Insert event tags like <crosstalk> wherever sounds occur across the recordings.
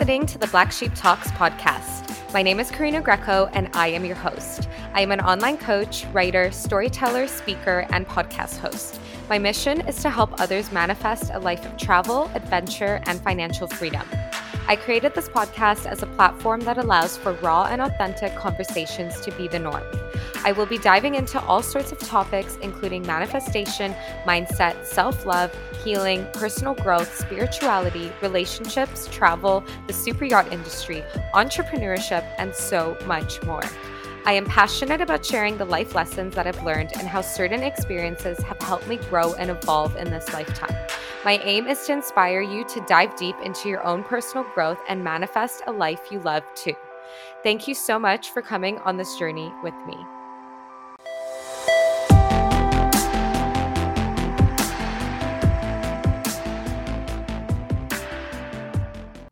Listening to the Black Sheep Talks podcast. My name is Karina Greco, and I am your host. I am an online coach, writer, storyteller, speaker, and podcast host. My mission is to help others manifest a life of travel, adventure, and financial freedom. I created this podcast as a platform that allows for raw and authentic conversations to be the norm. I will be diving into all sorts of topics, including manifestation, mindset, self love, healing, personal growth, spirituality, relationships, travel, the super yacht industry, entrepreneurship, and so much more. I am passionate about sharing the life lessons that I've learned and how certain experiences have helped me grow and evolve in this lifetime. My aim is to inspire you to dive deep into your own personal growth and manifest a life you love too. Thank you so much for coming on this journey with me.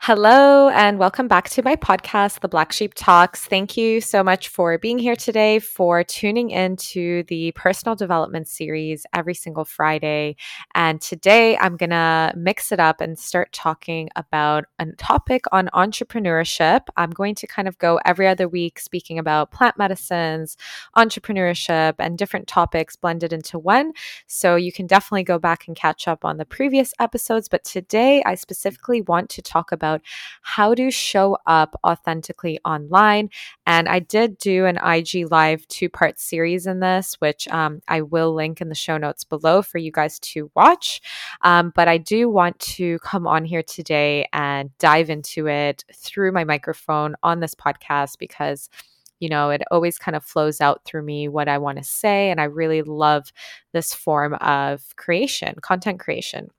Hello, and welcome back to my podcast, The Black Sheep Talks. Thank you so much for being here today, for tuning into the personal development series every single Friday. And today I'm going to mix it up and start talking about a topic on entrepreneurship. I'm going to kind of go every other week speaking about plant medicines, entrepreneurship, and different topics blended into one. So you can definitely go back and catch up on the previous episodes. But today I specifically want to talk about about how to show up authentically online. And I did do an IG Live two part series in this, which um, I will link in the show notes below for you guys to watch. Um, but I do want to come on here today and dive into it through my microphone on this podcast because you know, it always kind of flows out through me what I want to say. And I really love this form of creation, content creation.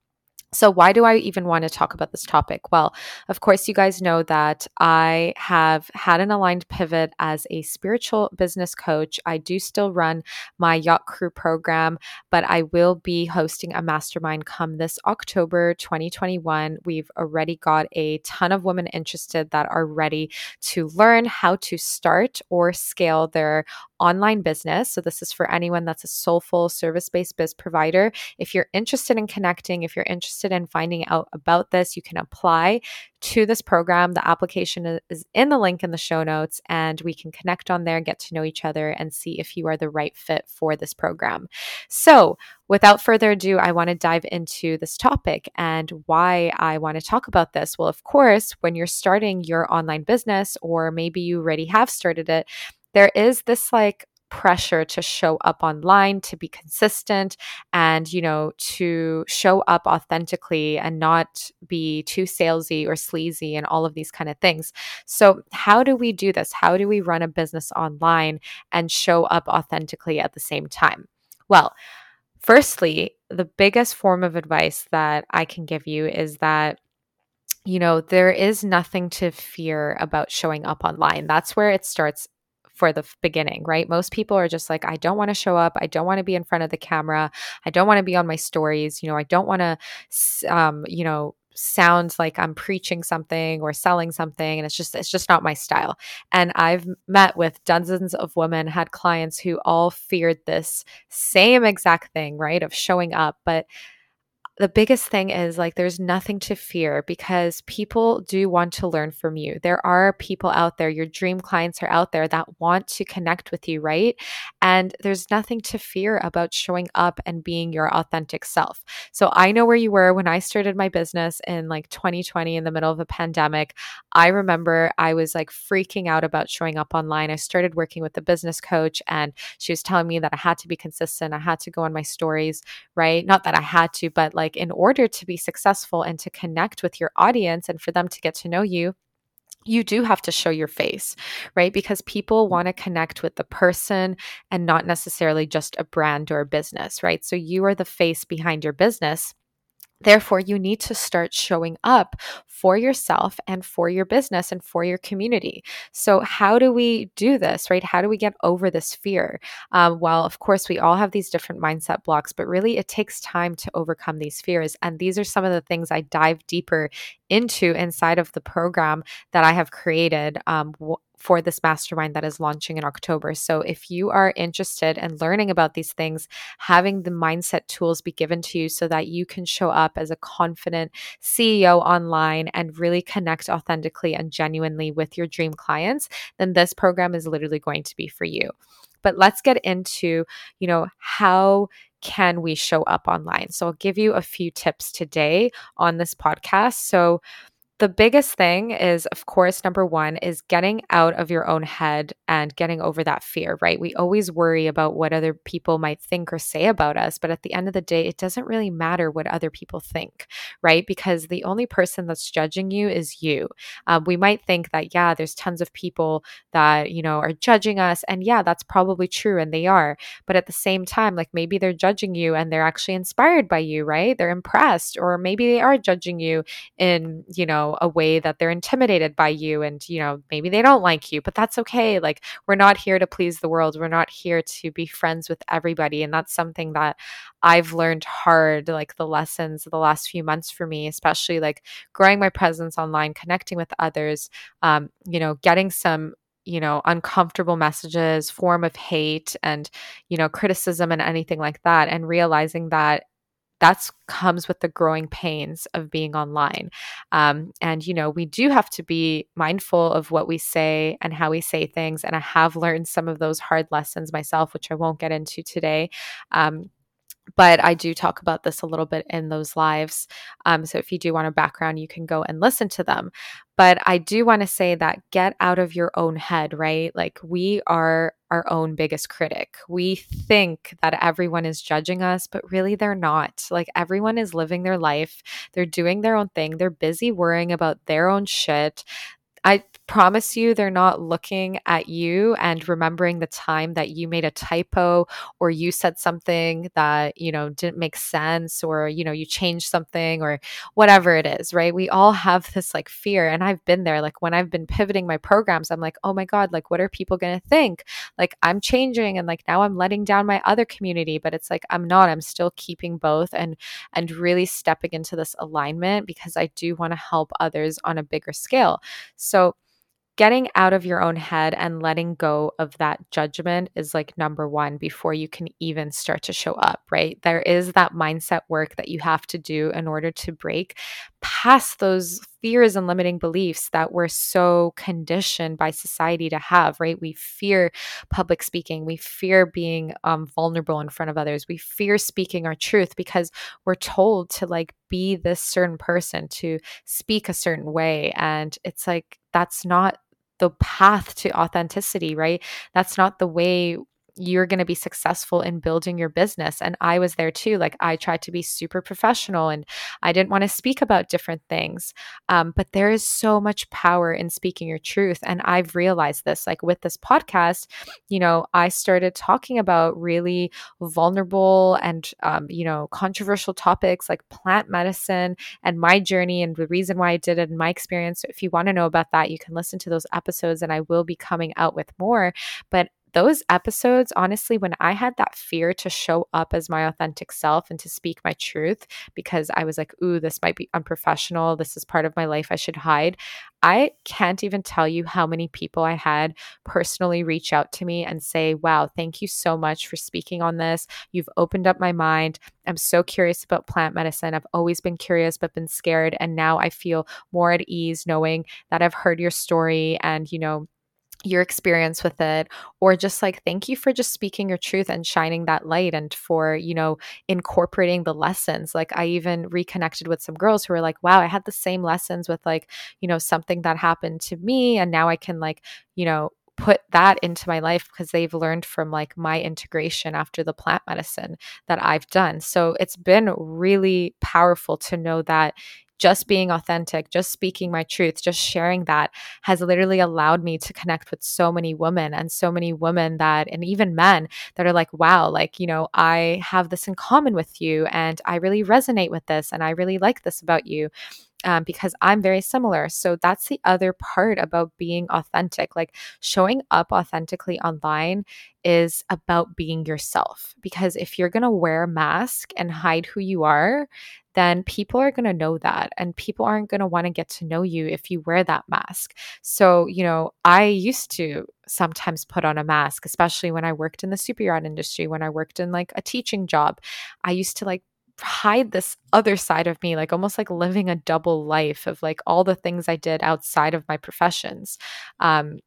So, why do I even want to talk about this topic? Well, of course, you guys know that I have had an aligned pivot as a spiritual business coach. I do still run my Yacht Crew program, but I will be hosting a mastermind come this October 2021. We've already got a ton of women interested that are ready to learn how to start or scale their online business. So, this is for anyone that's a soulful service based biz provider. If you're interested in connecting, if you're interested in finding out about this, you can apply to this program. The application is in the link in the show notes, and we can connect on there, get to know each other, and see if you are the right fit for this program. So, without further ado, I want to dive into this topic and why I want to talk about this. Well, of course, when you're starting your online business, or maybe you already have started it, there is this like pressure to show up online to be consistent and you know to show up authentically and not be too salesy or sleazy and all of these kind of things. So how do we do this? How do we run a business online and show up authentically at the same time? Well firstly the biggest form of advice that i can give you is that you know, there is nothing to fear about showing up online. That's where it starts for the beginning, right? Most people are just like, I don't want to show up. I don't want to be in front of the camera. I don't want to be on my stories. You know, I don't want to, um, you know, sound like I'm preaching something or selling something and it's just it's just not my style. And I've met with dozens of women had clients who all feared this same exact thing, right? Of showing up, but the biggest thing is like there's nothing to fear because people do want to learn from you. There are people out there, your dream clients are out there that want to connect with you, right? And there's nothing to fear about showing up and being your authentic self. So I know where you were when I started my business in like 2020 in the middle of a pandemic. I remember I was like freaking out about showing up online. I started working with a business coach and she was telling me that I had to be consistent. I had to go on my stories, right? Not that I had to, but like like in order to be successful and to connect with your audience and for them to get to know you you do have to show your face, right? Because people mm-hmm. want to connect with the person and not necessarily just a brand or a business, right? So you are the face behind your business. Therefore, you need to start showing up for yourself and for your business and for your community. So, how do we do this, right? How do we get over this fear? Um, well, of course, we all have these different mindset blocks, but really it takes time to overcome these fears. And these are some of the things I dive deeper into inside of the program that I have created um, for this mastermind that is launching in October. So if you are interested in learning about these things, having the mindset tools be given to you so that you can show up as a confident CEO online and really connect authentically and genuinely with your dream clients, then this program is literally going to be for you. But let's get into, you know, how can we show up online? So I'll give you a few tips today on this podcast. So the biggest thing is, of course, number one is getting out of your own head and getting over that fear, right? We always worry about what other people might think or say about us. But at the end of the day, it doesn't really matter what other people think, right? Because the only person that's judging you is you. Um, we might think that, yeah, there's tons of people that, you know, are judging us. And yeah, that's probably true. And they are. But at the same time, like maybe they're judging you and they're actually inspired by you, right? They're impressed. Or maybe they are judging you in, you know, a way that they're intimidated by you and you know maybe they don't like you but that's okay like we're not here to please the world we're not here to be friends with everybody and that's something that I've learned hard like the lessons of the last few months for me especially like growing my presence online connecting with others um, you know getting some you know uncomfortable messages form of hate and you know criticism and anything like that and realizing that that's comes with the growing pains of being online. Um, and you know we do have to be mindful of what we say and how we say things and i have learned some of those hard lessons myself which i won't get into today. Um, but I do talk about this a little bit in those lives. Um, so if you do want a background, you can go and listen to them. But I do want to say that get out of your own head, right? Like we are our own biggest critic. We think that everyone is judging us, but really they're not. Like everyone is living their life, they're doing their own thing, they're busy worrying about their own shit. I promise you they're not looking at you and remembering the time that you made a typo or you said something that you know didn't make sense or you know you changed something or whatever it is right? We all have this like fear and i've been there like when i've been pivoting my programs i'm like oh my god like what are people going to think? Like i'm changing and like now i'm letting down my other community but it's like i'm not i'm still keeping both and and really stepping into this alignment because i do want to help others on a bigger scale. So getting out of your own head and letting go of that judgment is like number one before you can even start to show up, right? There is that mindset work that you have to do in order to break past those fears and limiting beliefs that we're so conditioned by society to have, right? We fear public speaking. We fear being um, vulnerable in front of others. We fear speaking our truth because we're told to like be this certain person, to speak a certain way. And it's like, that's not the path to authenticity, right? That's not the way you're going to be successful in building your business. And I was there too. Like I tried to be super professional and I didn't want to speak about different things. Um, but there is so much power in speaking your truth. And I've realized this, like with this podcast, you know, I started talking about really vulnerable and, um, you know, controversial topics like plant medicine and my journey and the reason why I did it and my experience. So if you want to know about that, you can listen to those episodes and I will be coming out with more. But those episodes, honestly, when I had that fear to show up as my authentic self and to speak my truth because I was like, ooh, this might be unprofessional. This is part of my life I should hide. I can't even tell you how many people I had personally reach out to me and say, wow, thank you so much for speaking on this. You've opened up my mind. I'm so curious about plant medicine. I've always been curious, but been scared. And now I feel more at ease knowing that I've heard your story and, you know, your experience with it or just like thank you for just speaking your truth and shining that light and for you know incorporating the lessons like i even reconnected with some girls who were like wow i had the same lessons with like you know something that happened to me and now i can like you know put that into my life because they've learned from like my integration after the plant medicine that I've done. So it's been really powerful to know that just being authentic, just speaking my truth, just sharing that has literally allowed me to connect with so many women and so many women that, and even men that are like, wow, like, you know, I have this in common with you and I really resonate with this and I really like this about you. Um, because I'm very similar. So that's the other part about being authentic. Like showing up authentically online is about being yourself. Because if you're going to wear a mask and hide who you are, then people are going to know that and people aren't going to want to get to know you if you wear that mask. So, you know, I used to sometimes put on a mask, especially when I worked in the super yacht industry, when I worked in like a teaching job. I used to like hide this other side of me, like almost like living a double life of like all the things I did outside of my professions. Um,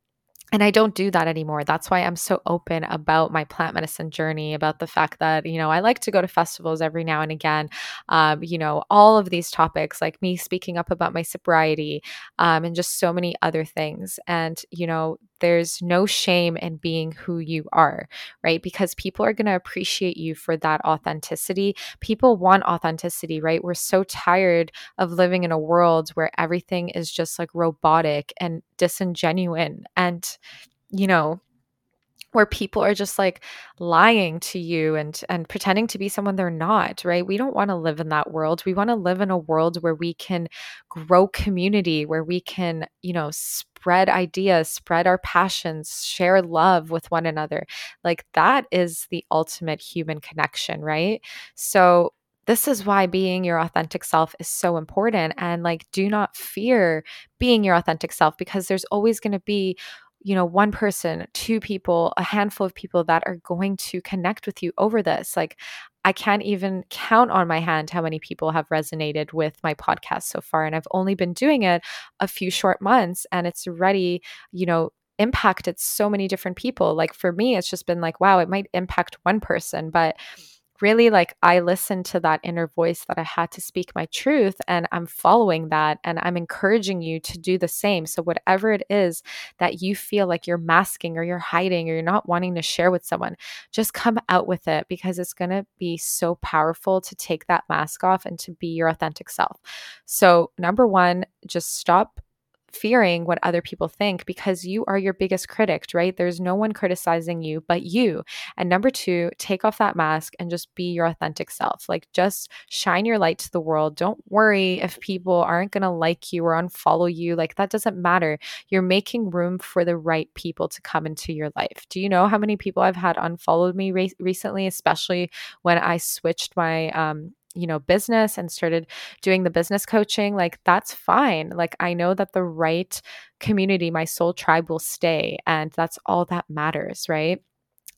and I don't do that anymore. That's why I'm so open about my plant medicine journey, about the fact that, you know, I like to go to festivals every now and again. Um, you know, all of these topics, like me speaking up about my sobriety um, and just so many other things. And, you know, there's no shame in being who you are, right? Because people are going to appreciate you for that authenticity. People want authenticity, right? We're so tired of living in a world where everything is just like robotic and disingenuine and you know where people are just like lying to you and and pretending to be someone they're not right? We don't want to live in that world. We want to live in a world where we can grow community where we can you know spread ideas spread our passions share love with one another. Like that is the ultimate human connection right? So this is why being your authentic self is so important and like do not fear being your authentic self because there's always going to be you know one person two people a handful of people that are going to connect with you over this like I can't even count on my hand how many people have resonated with my podcast so far. And I've only been doing it a few short months and it's already, you know, impacted so many different people. Like for me, it's just been like, wow, it might impact one person, but really like I listened to that inner voice that I had to speak my truth and I'm following that and I'm encouraging you to do the same. So whatever it is that you feel like you're masking or you're hiding or you're not wanting to share with someone, just come out with it because it's going to be so powerful to take that mask off and to be your authentic self. So number 1, just stop fearing what other people think because you are your biggest critic, right? There's no one criticizing you but you. And number two, take off that mask and just be your authentic self. Like just shine your light to the world. Don't worry if people aren't going to like you or unfollow you. Like that doesn't matter. You're making room for the right people to come into your life. Do you know how many people I've had unfollowed me re- recently, especially when I switched my um, you know business and started doing the business coaching like that's fine like i know that the right community my soul tribe will stay and that's all that matters right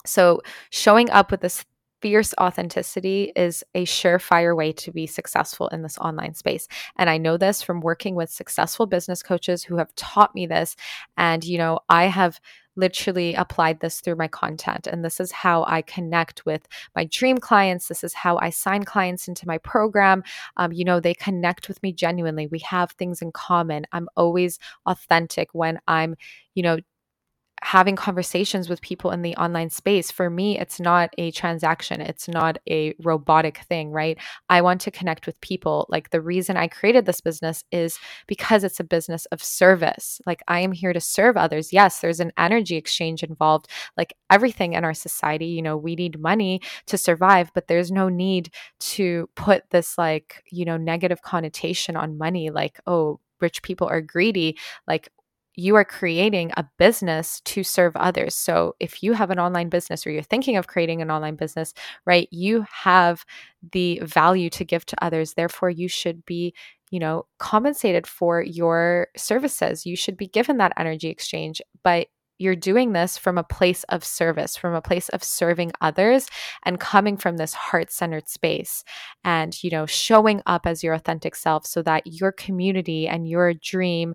so showing up with this fierce authenticity is a surefire way to be successful in this online space. And I know this from working with successful business coaches who have taught me this. And, you know, I have literally applied this through my content. And this is how I connect with my dream clients. This is how I sign clients into my program. Um, you know, they connect with me genuinely. We have things in common. I'm always authentic when I'm, you know, having conversations with people in the online space for me it's not a transaction. It's not a robotic thing right? I want to connect with people. Like the reason i created this business is because it's a business of service. Like i am here to serve others. Yes there's an energy exchange involved like everything in our society. You know we need money to survive but there's no need to put this like you know negative connotation on money like oh rich people are greedy. Like you are creating a business to serve others. So if you have an online business or you're thinking of creating an online business, right, you have the value to give to others. Therefore, you should be, you know, compensated for your services. You should be given that energy exchange. But you're doing this from a place of service, from a place of serving others and coming from this heart centered space and, you know, showing up as your authentic self so that your community and your dream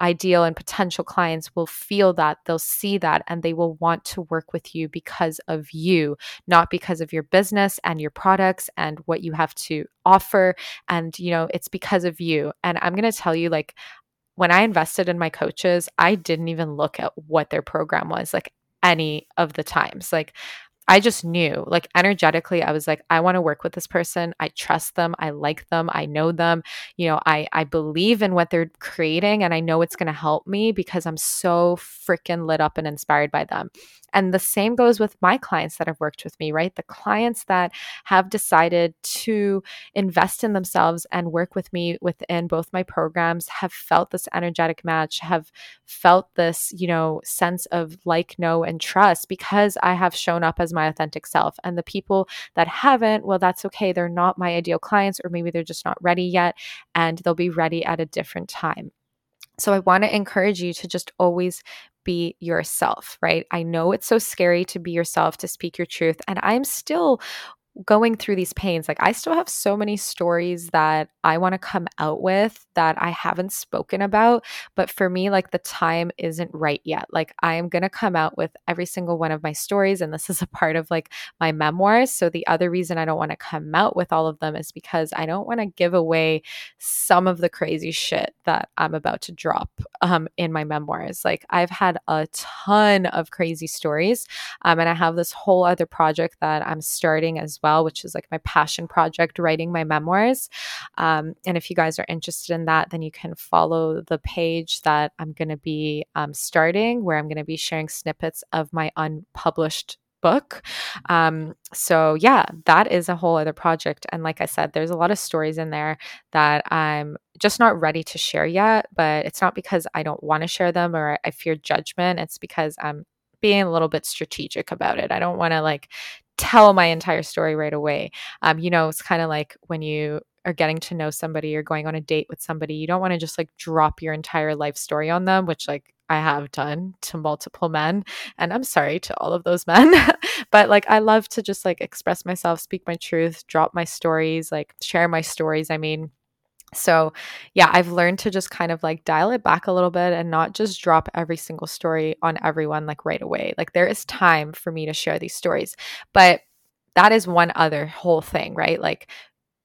ideal and potential clients will feel that, they'll see that, and they will want to work with you because of you, not because of your business and your products and what you have to offer. And, you know, it's because of you. And I'm going to tell you, like, when I invested in my coaches, I didn't even look at what their program was, like, any of the times. Like, I just knew, like energetically, I was like, I want to work with this person. I trust them. I like them. I know them. You know, I I believe in what they're creating, and I know it's going to help me because I'm so freaking lit up and inspired by them. And the same goes with my clients that have worked with me, right? The clients that have decided to invest in themselves and work with me within both my programs have felt this energetic match, have felt this, you know, sense of like, know, and trust because I have shown up as my authentic self. And the people that haven't, well, that's okay. They're not my ideal clients, or maybe they're just not ready yet, and they'll be ready at a different time. So I want to encourage you to just always be yourself, right? I know it's so scary to be yourself, to speak your truth. And I'm still going through these pains, like I still have so many stories that I want to come out with that I haven't spoken about. But for me, like the time isn't right yet. Like I am going to come out with every single one of my stories. And this is a part of like my memoirs. So the other reason I don't want to come out with all of them is because I don't want to give away some of the crazy shit that I'm about to drop um, in my memoirs. Like I've had a ton of crazy stories. Um, and I have this whole other project that I'm starting as well well, which is like my passion project, writing my memoirs. Um, and if you guys are interested in that, then you can follow the page that I'm going to be um, starting, where I'm going to be sharing snippets of my unpublished book. Um, so yeah, that is a whole other project. And like I said, there's a lot of stories in there that I'm just not ready to share yet. But it's not because I don't want to share them or I fear judgment. It's because I'm being a little bit strategic about it. I don't want to like tell my entire story right away. Um, you know, it's kind of like when you are getting to know somebody or going on a date with somebody, you don't want to just like drop your entire life story on them, which like I have done to multiple men. And I'm sorry to all of those <laughs> men. but like I love to just like express myself, speak my truth, drop my stories, like share my stories. I mean, so, yeah, I've learned to just kind of like dial it back a little bit and not just drop every single story on everyone like right away. Like, there is time for me to share these stories. But that is one other whole thing, right? Like,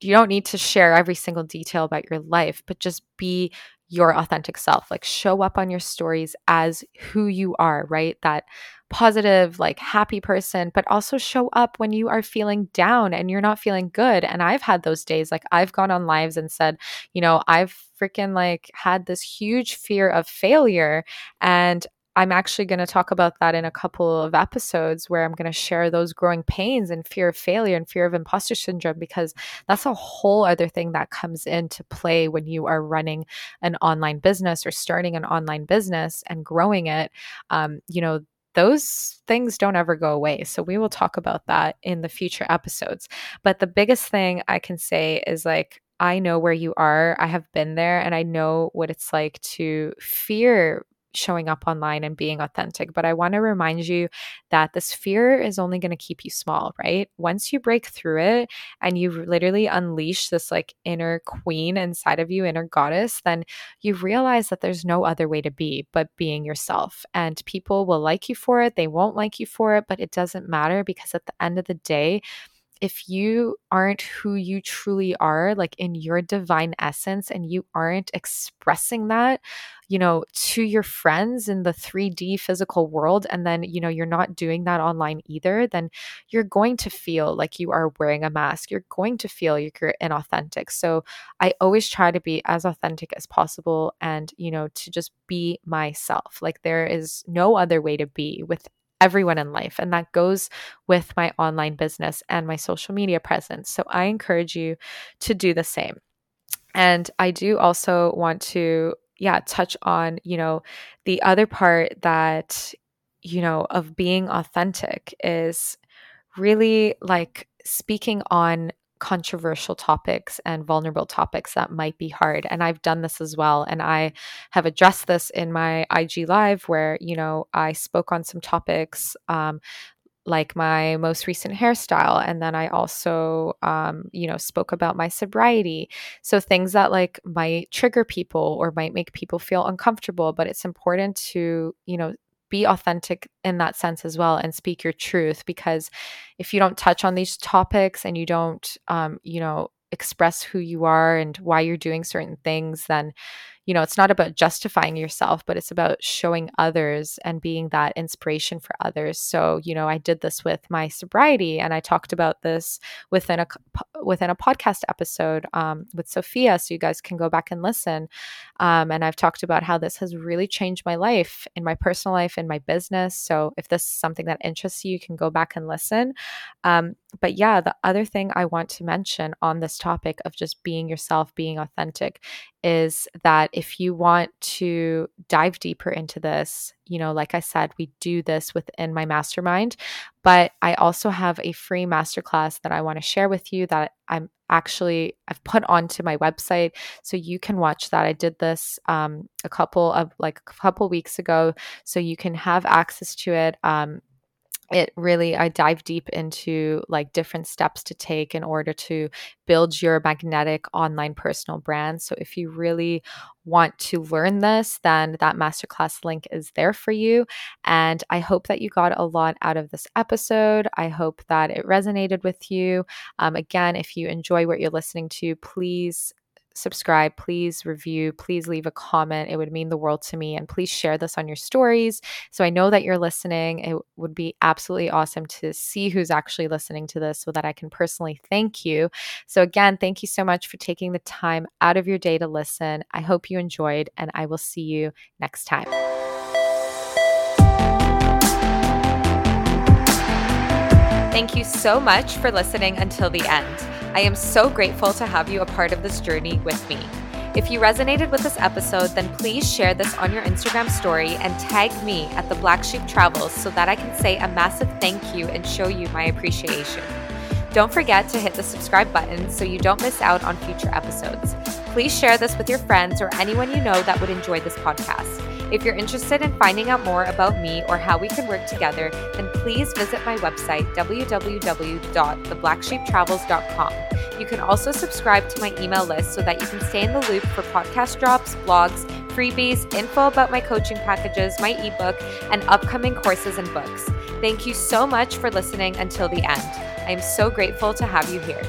you don't need to share every single detail about your life, but just be your authentic self. Like, show up on your stories as who you are, right? That positive, like happy person, but also show up when you are feeling down and you're not feeling good. And I've had those days. Like I've gone on lives and said, you know, I've freaking like had this huge fear of failure and I'm actually going to talk about that in a couple of episodes where I'm going to share those growing pains and fear of failure and fear of imposter syndrome because that's a whole other thing that comes into play when you are running an online business or starting an online business and growing it. Um, you know, those things don't ever go away. So we will talk about that in the future episodes. But the biggest thing I can say is like, I know where you are. I have been there and I know what it's like to fear showing up online and being authentic. But I want to remind you that this fear is only going to keep you small, right? Once you break through it and you literally unleash this like inner queen inside of you, inner goddess, then you realize that there's no other way to be but being yourself. And people will like you for it, they won't like you for it, but it doesn't matter because at the end of the day, if you aren't who you truly are, like in your divine essence, and you aren't expressing that, you know, to your friends in the 3D physical world, and then, you know, you're not doing that online either, then you're going to feel like you are wearing a mask. You're going to feel like you're inauthentic. So I always try to be as authentic as possible and, you know, to just be myself. Like there is no other way to be with everyone in life. And that goes with my online business and my social media presence. So I encourage you to do the same. And I do also want to, yeah, touch on, you know, the other part that, you know, of being authentic is really like speaking on controversial topics and vulnerable topics that might be hard. And I've done this as well. And I have addressed this in my IG Live where, you know, I spoke on some topics um, like my most recent hairstyle and then i also um, you know spoke about my sobriety so things that like might trigger people or might make people feel uncomfortable but it's important to you know be authentic in that sense as well and speak your truth because if you don't touch on these topics and you don't um, you know express who you are and why you're doing certain things then you know, it's not about justifying yourself, but it's about showing others and being that inspiration for others. So, you know, I did this with my sobriety and I talked about this within a within a podcast episode um, with Sophia. So you guys can go back and listen. Um, and I've talked about how this has really changed my life in my personal life, in my business. So if this is something that interests you, you can go back and listen. Um, but yeah, the other thing I want to mention on this topic of just being yourself, being authentic, is that if you want to dive deeper into this, you know, like I said, we do this within my mastermind, but I also have a free masterclass that I want to share with you that I'm actually I've put onto my website so you can watch that. I did this um, a couple of like a couple weeks ago, so you can have access to it. Um, it really i dive deep into like different steps to take in order to build your magnetic online personal brand. So if you really want to learn this then that masterclass link is there for you. And i hope that you got a lot out of this episode. I hope that it resonated with you. Um, again if you enjoy what you're listening to please subscribe, please review, please leave a comment. It would mean the world to me. And please share this on your stories. So I know that you're listening. It would be absolutely awesome to see who's actually listening to this so that I can personally thank you. So, again, thank you so much for taking the time out of your day to listen. I hope you enjoyed, and I will see you next time. Thank you so much for listening until the end. I am so grateful to have you a part of this journey with me. If you resonated with this episode, then please share this on your Instagram story and tag me at the Black Sheep Travels so that I can say a massive thank you and show you my appreciation. Don't forget to hit the subscribe button so you don't miss out on future episodes. Please share this with your friends or anyone you know that would enjoy this podcast. If you're interested in finding out more about me or how we could work together, then please visit my website, www.theblacksheeptravels.com. You can also subscribe to my email list so that you can stay in the loop for podcast drops, blogs, freebies, info about my coaching packages, my ebook, and upcoming courses and books. Thank you so much for listening until the end. I am so grateful to have you here.